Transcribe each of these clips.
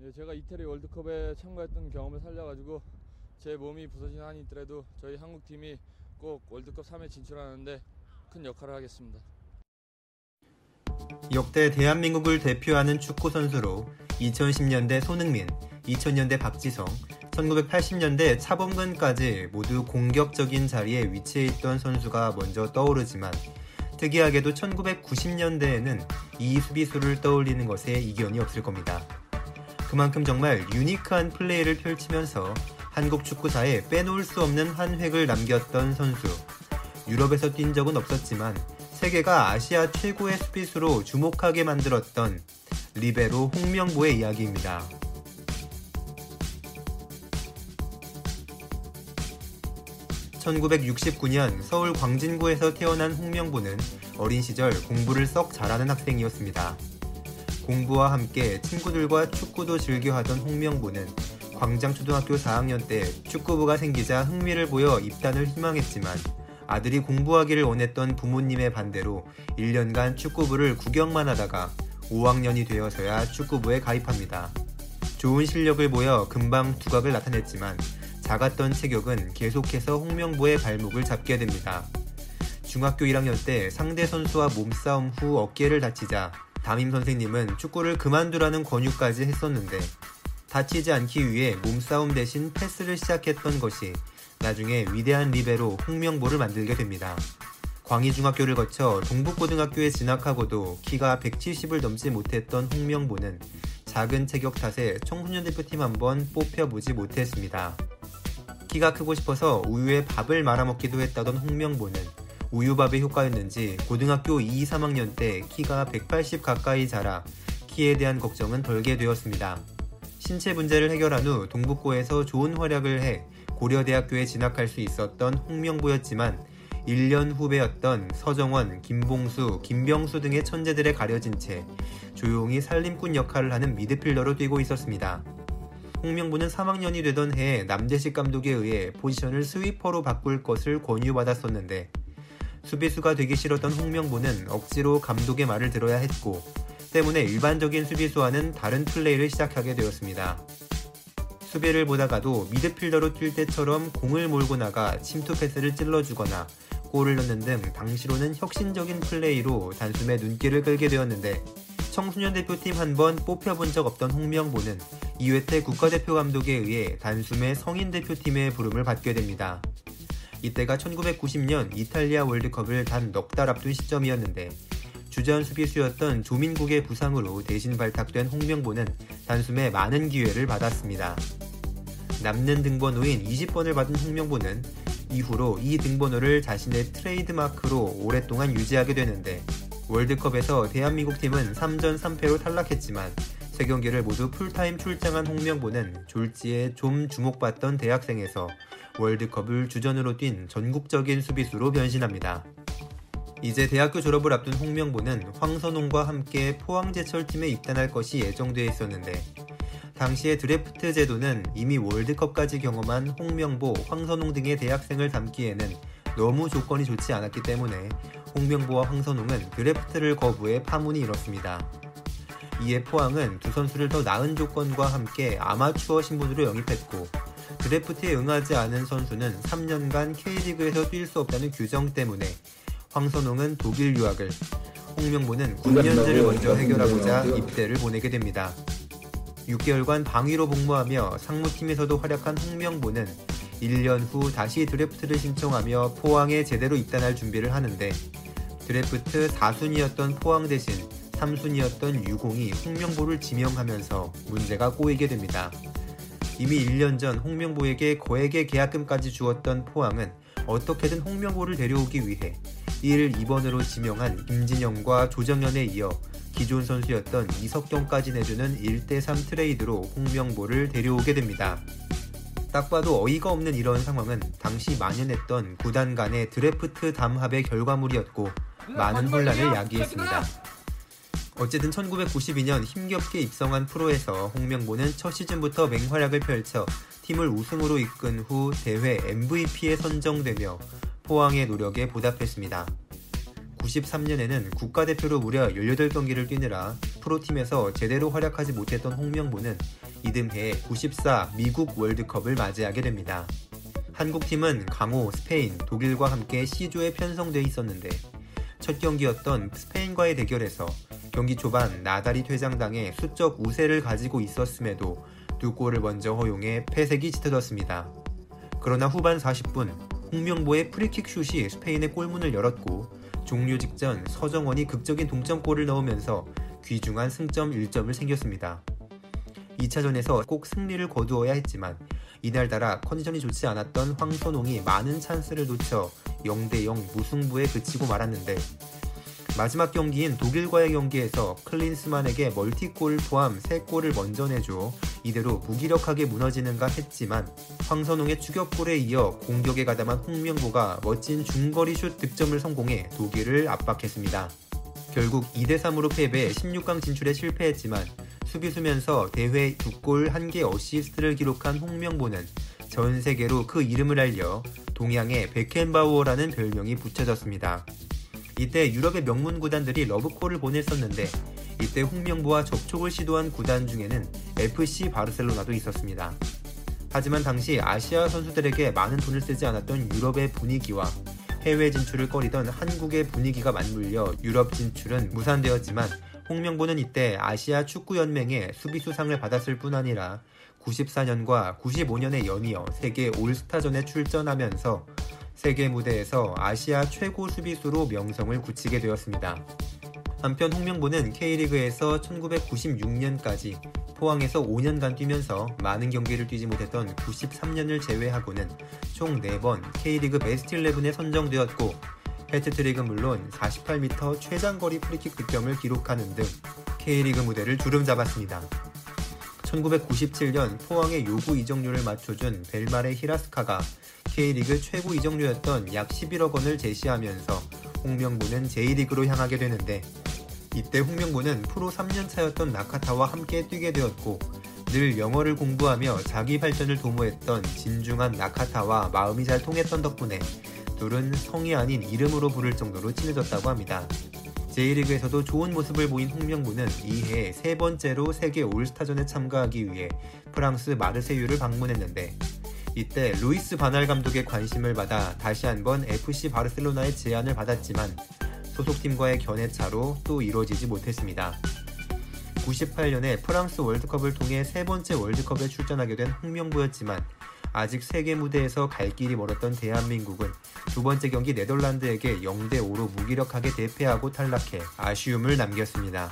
예, 제가 이태리 월드컵에 참가했던 경험을 살려가지고 제 몸이 부서진 한이 있더라도 저희 한국 팀이 꼭 월드컵 3회 진출하는데 큰 역할을 하겠습니다. 역대 대한민국을 대표하는 축구 선수로 2010년대 손흥민, 2000년대 박지성, 1980년대 차범근까지 모두 공격적인 자리에 위치해 있던 선수가 먼저 떠오르지만 특이하게도 1990년대에는 이 수비수를 떠올리는 것에 이견이 없을 겁니다. 그만큼 정말 유니크한 플레이를 펼치면서 한국 축구사에 빼놓을 수 없는 한 획을 남겼던 선수. 유럽에서 뛴 적은 없었지만 세계가 아시아 최고의 수비수로 주목하게 만들었던 리베로 홍명보의 이야기입니다. (1969년) 서울 광진구에서 태어난 홍명보는 어린 시절 공부를 썩 잘하는 학생이었습니다. 공부와 함께 친구들과 축구도 즐겨 하던 홍명보는 광장초등학교 4학년 때 축구부가 생기자 흥미를 보여 입단을 희망했지만 아들이 공부하기를 원했던 부모님의 반대로 1년간 축구부를 구경만 하다가 5학년이 되어서야 축구부에 가입합니다. 좋은 실력을 보여 금방 두각을 나타냈지만 작았던 체격은 계속해서 홍명보의 발목을 잡게 됩니다. 중학교 1학년 때 상대 선수와 몸싸움 후 어깨를 다치자 담임 선생님은 축구를 그만두라는 권유까지 했었는데 다치지 않기 위해 몸싸움 대신 패스를 시작했던 것이 나중에 위대한 리베로 홍명보를 만들게 됩니다. 광희중학교를 거쳐 동북고등학교에 진학하고도 키가 170을 넘지 못했던 홍명보는 작은 체격 탓에 청소년 대표팀 한번 뽑혀보지 못했습니다. 키가 크고 싶어서 우유에 밥을 말아먹기도 했다던 홍명보는 우유밥의 효과였는지 고등학교 2, 3학년 때 키가 180 가까이 자라 키에 대한 걱정은 덜게 되었습니다. 신체 문제를 해결한 후 동북고에서 좋은 활약을 해 고려대학교에 진학할 수 있었던 홍명보였지만 1년 후배였던 서정원, 김봉수, 김병수 등의 천재들에 가려진 채 조용히 살림꾼 역할을 하는 미드필더로 뛰고 있었습니다. 홍명보는 3학년이 되던 해에 남대식 감독에 의해 포지션을 스위퍼로 바꿀 것을 권유받았었는데 수비수가 되기 싫었던 홍명보는 억지로 감독의 말을 들어야 했고 때문에 일반적인 수비수와는 다른 플레이를 시작하게 되었습니다. 수비를 보다가도 미드필더로 뛸 때처럼 공을 몰고 나가 침투 패스를 찔러주거나 골을 넣는 등 당시로는 혁신적인 플레이로 단숨에 눈길을 끌게 되었는데 청소년 대표팀 한 번 뽑혀본 적 없던 홍명보는 이회택 국가대표 감독에 의해 단숨에 성인 대표팀의 부름을 받게 됩니다. 이때가 1990년 이탈리아 월드컵을 단 넉 달 앞둔 시점이었는데 주전 수비수였던 조민국의 부상으로 대신 발탁된 홍명보는 단숨에 많은 기회를 받았습니다. 남는 등번호인 20번을 받은 홍명보는 이후로 이 등번호를 자신의 트레이드 마크로 오랫동안 유지하게 되는데 월드컵에서 대한민국 팀은 3전 3패로 탈락했지만 세 경기를 모두 풀타임 출장한 홍명보는 졸지에 좀 주목받던 대학생에서 월드컵을 주전으로 뛴 전국적인 수비수로 변신합니다. 이제 대학교 졸업을 앞둔 홍명보는 황선홍과 함께 포항제철팀에 입단할 것이 예정돼 있었는데 당시의 드래프트 제도는 이미 월드컵까지 경험한 홍명보, 황선홍 등의 대학생을 담기에는 너무 조건이 좋지 않았기 때문에 홍명보와 황선홍은 드래프트를 거부해 파문이 일었습니다. 이에 포항은 두 선수를 더 나은 조건과 함께 아마추어 신분으로 영입했고 드래프트에 응하지 않은 선수는 3년간 K리그에서 뛸 수 없다는 규정 때문에 황선홍은 독일 유학을, 홍명보는 군년제를 먼저 해결하고자 입대를 보내게 됩니다. 6개월간 방위로 복무하며 상무팀에서도 활약한 홍명보는 1년 후 다시 드래프트를 신청하며 포항에 제대로 입단할 준비를 하는데 드래프트 4순위였던 포항 대신 3순위였던 유공이 홍명보를 지명하면서 문제가 꼬이게 됩니다. 이미 1년 전 홍명보에게 거액의 계약금까지 주었던 포항은 어떻게든 홍명보를 데려오기 위해 1, 2번으로 지명한 김진영과 조정현에 이어 기존 선수였던 이석경까지 내주는 1대3 트레이드로 홍명보를 데려오게 됩니다. 딱 봐도 어이가 없는 이런 상황은 당시 만연했던 구단 간의 드래프트 담합의 결과물이었고 많은 혼란을 야기했습니다. 어쨌든 1992년 힘겹게 입성한 프로에서 홍명보는 첫 시즌부터 맹활약을 펼쳐 팀을 우승으로 이끈 후 대회 MVP에 선정되며 포항의 노력에 보답했습니다. 93년에는 국가대표로 무려 18경기를 뛰느라 프로팀에서 제대로 활약하지 못했던 홍명보는 이듬해 94 미국 월드컵을 맞이하게 됩니다. 한국팀은 강호, 스페인, 독일과 함께 C조에 편성돼 있었는데 첫 경기였던 스페인과의 대결에서 경기 초반 나달이 퇴장당해 수적 우세를 가지고 있었음에도 두 골을 먼저 허용해 패색이 짙어졌습니다. 그러나 후반 40분 홍명보의 프리킥 슛이 스페인의 골문을 열었고 종료 직전 서정원이 극적인 동점골을 넣으면서 귀중한 승점 1점을 생겼습니다. 2차전에서 꼭 승리를 거두어야 했지만 이날따라 컨디션이 좋지 않았던 황선홍이 많은 찬스를 놓쳐 0대0 무승부에 그치고 말았는데 마지막 경기인 독일과의 경기에서 클린스만에게 멀티골 포함 3골을 먼저 내줘 이대로 무기력하게 무너지는가 했지만 황선홍의 추격골에 이어 공격에 가담한 홍명보가 멋진 중거리 슛 득점을 성공해 독일을 압박했습니다. 결국 2대3으로 패배해 16강 진출에 실패했지만 수비수면서 대회 2골 1개 어시스트를 기록한 홍명보는 전 세계로 그 이름을 알려 동양의 베켄바우어라는 별명이 붙여졌습니다. 이때 유럽의 명문 구단들이 러브콜을 보냈었는데 이때 홍명보와 접촉을 시도한 구단 중에는 FC 바르셀로나도 있었습니다. 하지만 당시 아시아 선수들에게 많은 돈을 쓰지 않았던 유럽의 분위기와 해외 진출을 꺼리던 한국의 분위기가 맞물려 유럽 진출은 무산되었지만 홍명보는 이때 아시아 축구연맹의 수비수상을 받았을 뿐 아니라 94년과 95년에 연이어 세계 올스타전에 출전하면서 세계 무대에서 아시아 최고 수비수로 명성을 굳히게 되었습니다. 한편 홍명보는 K리그에서 1996년까지 포항에서 5년간 뛰면서 많은 경기를 뛰지 못했던 93년을 제외하고는 총 4번 K리그 베스트 11에 선정되었고 해트트릭은 물론 48m 최장거리 프리킥 득점을 기록하는 등 K리그 무대를 주름잡았습니다. 1997년 포항의 요구 이적료를 맞춰준 벨마레 히라츠카가 K리그 최고 이적료였던 약 11억 원을 제시하면서 홍명보는 J리그로 향하게 되는데 이때 홍명보는 프로 3년 차였던 나카타와 함께 뛰게 되었고 늘 영어를 공부하며 자기 발전을 도모했던 진중한 나카타와 마음이 잘 통했던 덕분에 둘은 성이 아닌 이름으로 부를 정도로 친해졌다고 합니다. J리그에서도 좋은 모습을 보인 홍명보는 이해 세 번째로 세계 올스타전에 참가하기 위해 프랑스 마르세유를 방문했는데 이때 루이스 바날 감독의 관심을 받아 다시 한번 FC 바르셀로나의 제안을 받았지만 소속팀과의 견해차로 또 이루어지지 못했습니다. 98년에 프랑스 월드컵을 통해 세 번째 월드컵에 출전하게 된 홍명보였지만 아직 세계 무대에서 갈 길이 멀었던 대한민국은 두 번째 경기 네덜란드에게 0대 5로 무기력하게 대패하고 탈락해 아쉬움을 남겼습니다.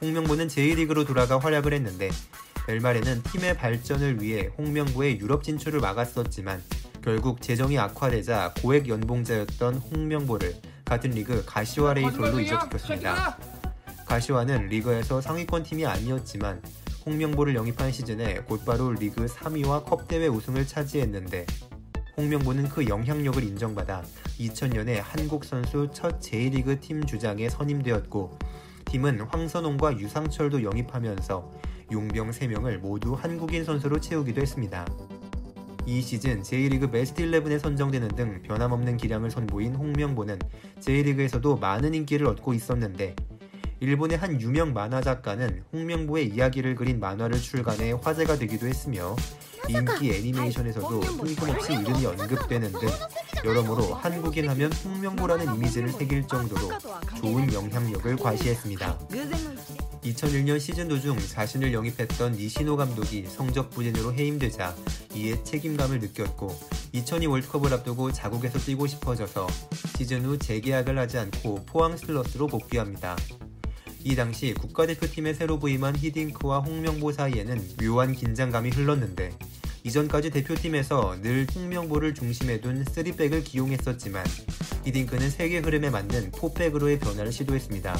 홍명보는 J리그로 돌아가 활약을 했는데 벨마레는 팀의 발전을 위해 홍명보의 유럽 진출을 막았었지만 결국 재정이 악화되자 고액 연봉자였던 홍명보를 같은 리그 가시와 레이솔로 이적시켰습니다. 가시와는 리그에서 상위권 팀이 아니었지만 홍명보를 영입한 시즌에 곧바로 리그 3위와 컵대회 우승을 차지했는데 홍명보는 그 영향력을 인정받아 2000년에 한국 선수 첫 J리그 팀 주장에 선임되었고 팀은 황선홍과 유상철도 영입하면서 용병 3명을 모두 한국인 선수로 채우기도 했습니다. 이 시즌 J리그 베스트 11에 선정되는 등 변함없는 기량을 선보인 홍명보는 J리그에서도 많은 인기를 얻고 있었는데 일본의 한 유명 만화 작가는 홍명보의 이야기를 그린 만화를 출간해 화제가 되기도 했으며 인기 애니메이션에서도 뜬금없이 이름이 언급되는 등 여러모로 한국인 하면 홍명보라는 이미지를 새길 정도로 좋은 영향력을 과시했습니다. 2001년 시즌 도중 자신을 영입했던 니시노 감독이 성적 부진으로 해임되자 이에 책임감을 느꼈고 2002 월드컵을 앞두고 자국에서 뛰고 싶어져서 시즌 후 재계약을 하지 않고 포항 슬러스로 복귀합니다. 이 당시 국가대표팀에 새로 부임한 히딩크와 홍명보 사이에는 묘한 긴장감이 흘렀는데 이전까지 대표팀에서 늘 홍명보를 중심에 둔 3백을 기용했었지만 히딩크는 세계 흐름에 맞는 포백으로의 변화를 시도했습니다.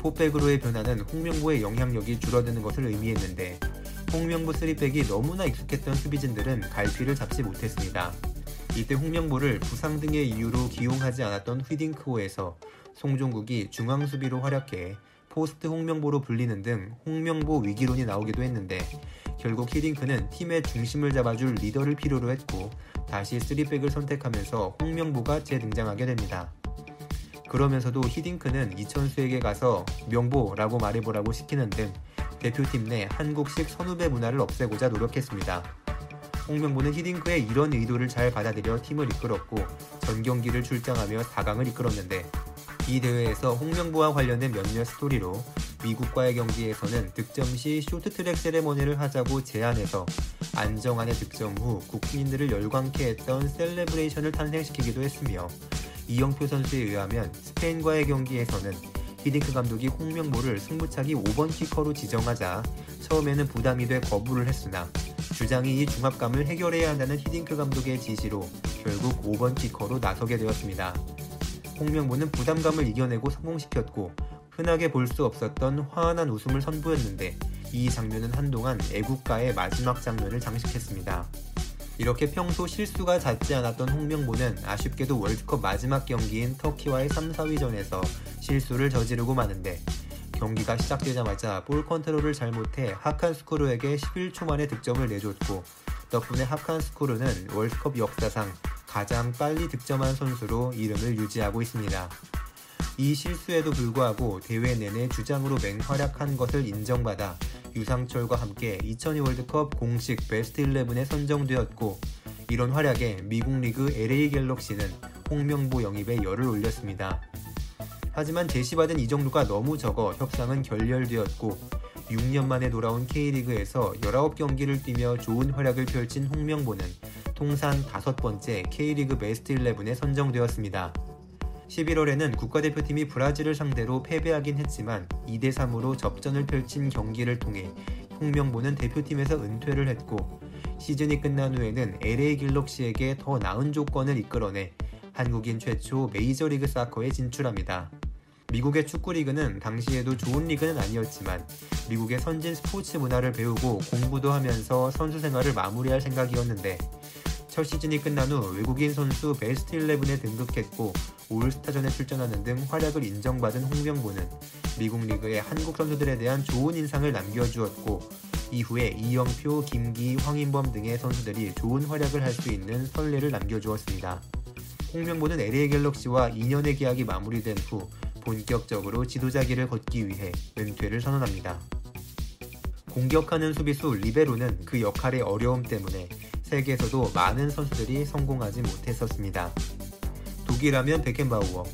포백으로의 변화는 홍명보의 영향력이 줄어드는 것을 의미했는데 홍명보 3백이 너무나 익숙했던 수비진들은 갈피를 잡지 못했습니다. 이때 홍명보를 부상 등의 이유로 기용하지 않았던 휘딩크호에서 송종국이 중앙 수비로 활약해 포스트 홍명보로 불리는 등 홍명보 위기론이 나오기도 했는데 결국 히딩크는 팀의 중심을 잡아줄 리더를 필요로 했고 다시 3백을 선택하면서 홍명보가 재등장하게 됩니다. 그러면서도 히딩크는 이천수에게 가서 명보라고 말해보라고 시키는 등 대표팀 내 한국식 선후배 문화를 없애고자 노력했습니다. 홍명보는 히딩크의 이런 의도를 잘 받아들여 팀을 이끌었고 전 경기를 출장하며 4강을 이끌었는데 이 대회에서 홍명보와 관련된 몇몇 스토리로 미국과의 경기에서는 득점 시 쇼트트랙 세레머니를 하자고 제안해서 안정환의 득점 후 국민들을 열광케 했던 celebration을 탄생시키기도 했으며 이영표 선수에 의하면 스페인과의 경기에서는 히딩크 감독이 홍명보를 승부차기 5번 키커로 지정하자 처음에는 부담이 돼 거부를 했으나 주장이 이 중압감을 해결해야 한다는 히딩크 감독의 지시로 결국 5번 키커로 나서게 되었습니다. 홍명보는 부담감을 이겨내고 성공시켰고 흔하게 볼 수 없었던 화환한 웃음을 선보였는데 이 장면은 한동안 애국가의 마지막 장면을 장식했습니다. 이렇게 평소 실수가 잦지 않았던 홍명보는 아쉽게도 월드컵 마지막 경기인 터키와의 3, 4위전에서 실수를 저지르고 마는데 경기가 시작되자마자 볼 컨트롤을 잘못해 하칸 스코르에게 11초 만에 득점을 내줬고 덕분에 하칸 스코르는 월드컵 역사상 가장 빨리 득점한 선수로 이름을 유지하고 있습니다. 이 실수에도 불구하고 대회 내내 주장으로 맹활약한 것을 인정받아 유상철과 함께 2002 월드컵 공식 베스트 11에 선정되었고 이런 활약에 미국 리그 LA 갤럭시는 홍명보 영입에 열을 올렸습니다. 하지만 제시받은 이정도가 너무 적어 협상은 결렬되었고 6년 만에 돌아온 K리그에서 19경기를 뛰며 좋은 활약을 펼친 홍명보는 통산 다섯 번째 K리그 베스트 11에 선정되었습니다. 11월에는 국가대표팀이 브라질을 상대로 패배하긴 했지만 2대3으로 접전을 펼친 경기를 통해 홍명보는 대표팀에서 은퇴를 했고 시즌이 끝난 후에는 LA 갤럭시에게 더 나은 조건을 이끌어내 한국인 최초 메이저리그 사커에 진출합니다. 미국의 축구리그는 당시에도 좋은 리그는 아니었지만 미국의 선진 스포츠 문화를 배우고 공부도 하면서 선수 생활을 마무리할 생각이었는데 첫 시즌이 끝난 후 외국인 선수 베스트 11에 등극했고 올스타전에 출전하는 등 활약을 인정받은 홍명보는 미국 리그의 한국 선수들에 대한 좋은 인상을 남겨주었고 이후에 이영표, 김기, 황인범 등의 선수들이 좋은 활약을 할 수 있는 선례를 남겨주었습니다. 홍명보는 LA 갤럭시와 2년의 계약이 마무리된 후 본격적으로 지도자기를 걷기 위해 은퇴를 선언합니다. 공격하는 수비수 리베로는 그 역할의 어려움 때문에 세계에서도 많은 선수들이 성공하지 못했었습니다. 독일하면 베켄바우어,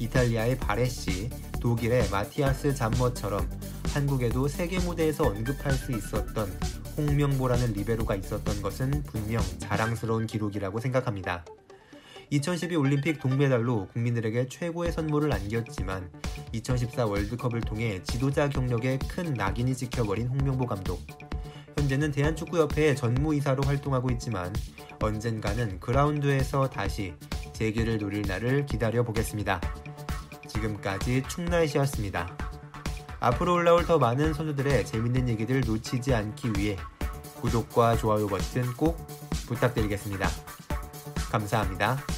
이탈리아의 바레시, 독일의 마티아스 잠머처럼 한국에도 세계 무대에서 언급할 수 있었던 홍명보라는 리베로가 있었던 것은 분명 자랑스러운 기록이라고 생각합니다. 2012 올림픽 동메달로 국민들에게 최고의 선물을 안겼지만 2014 월드컵을 통해 지도자 경력에 큰 낙인이 찍혀버린 홍명보 감독. 현재는 대한축구협회의 전무이사로 활동하고 있지만 언젠가는 그라운드에서 다시 재기를 노릴 날을 기다려 보겠습니다. 지금까지 충날씨였습니다. 앞으로 올라올 더 많은 선수들의 재밌는 얘기들 놓치지 않기 위해 구독과 좋아요 버튼 꼭 부탁드리겠습니다. 감사합니다.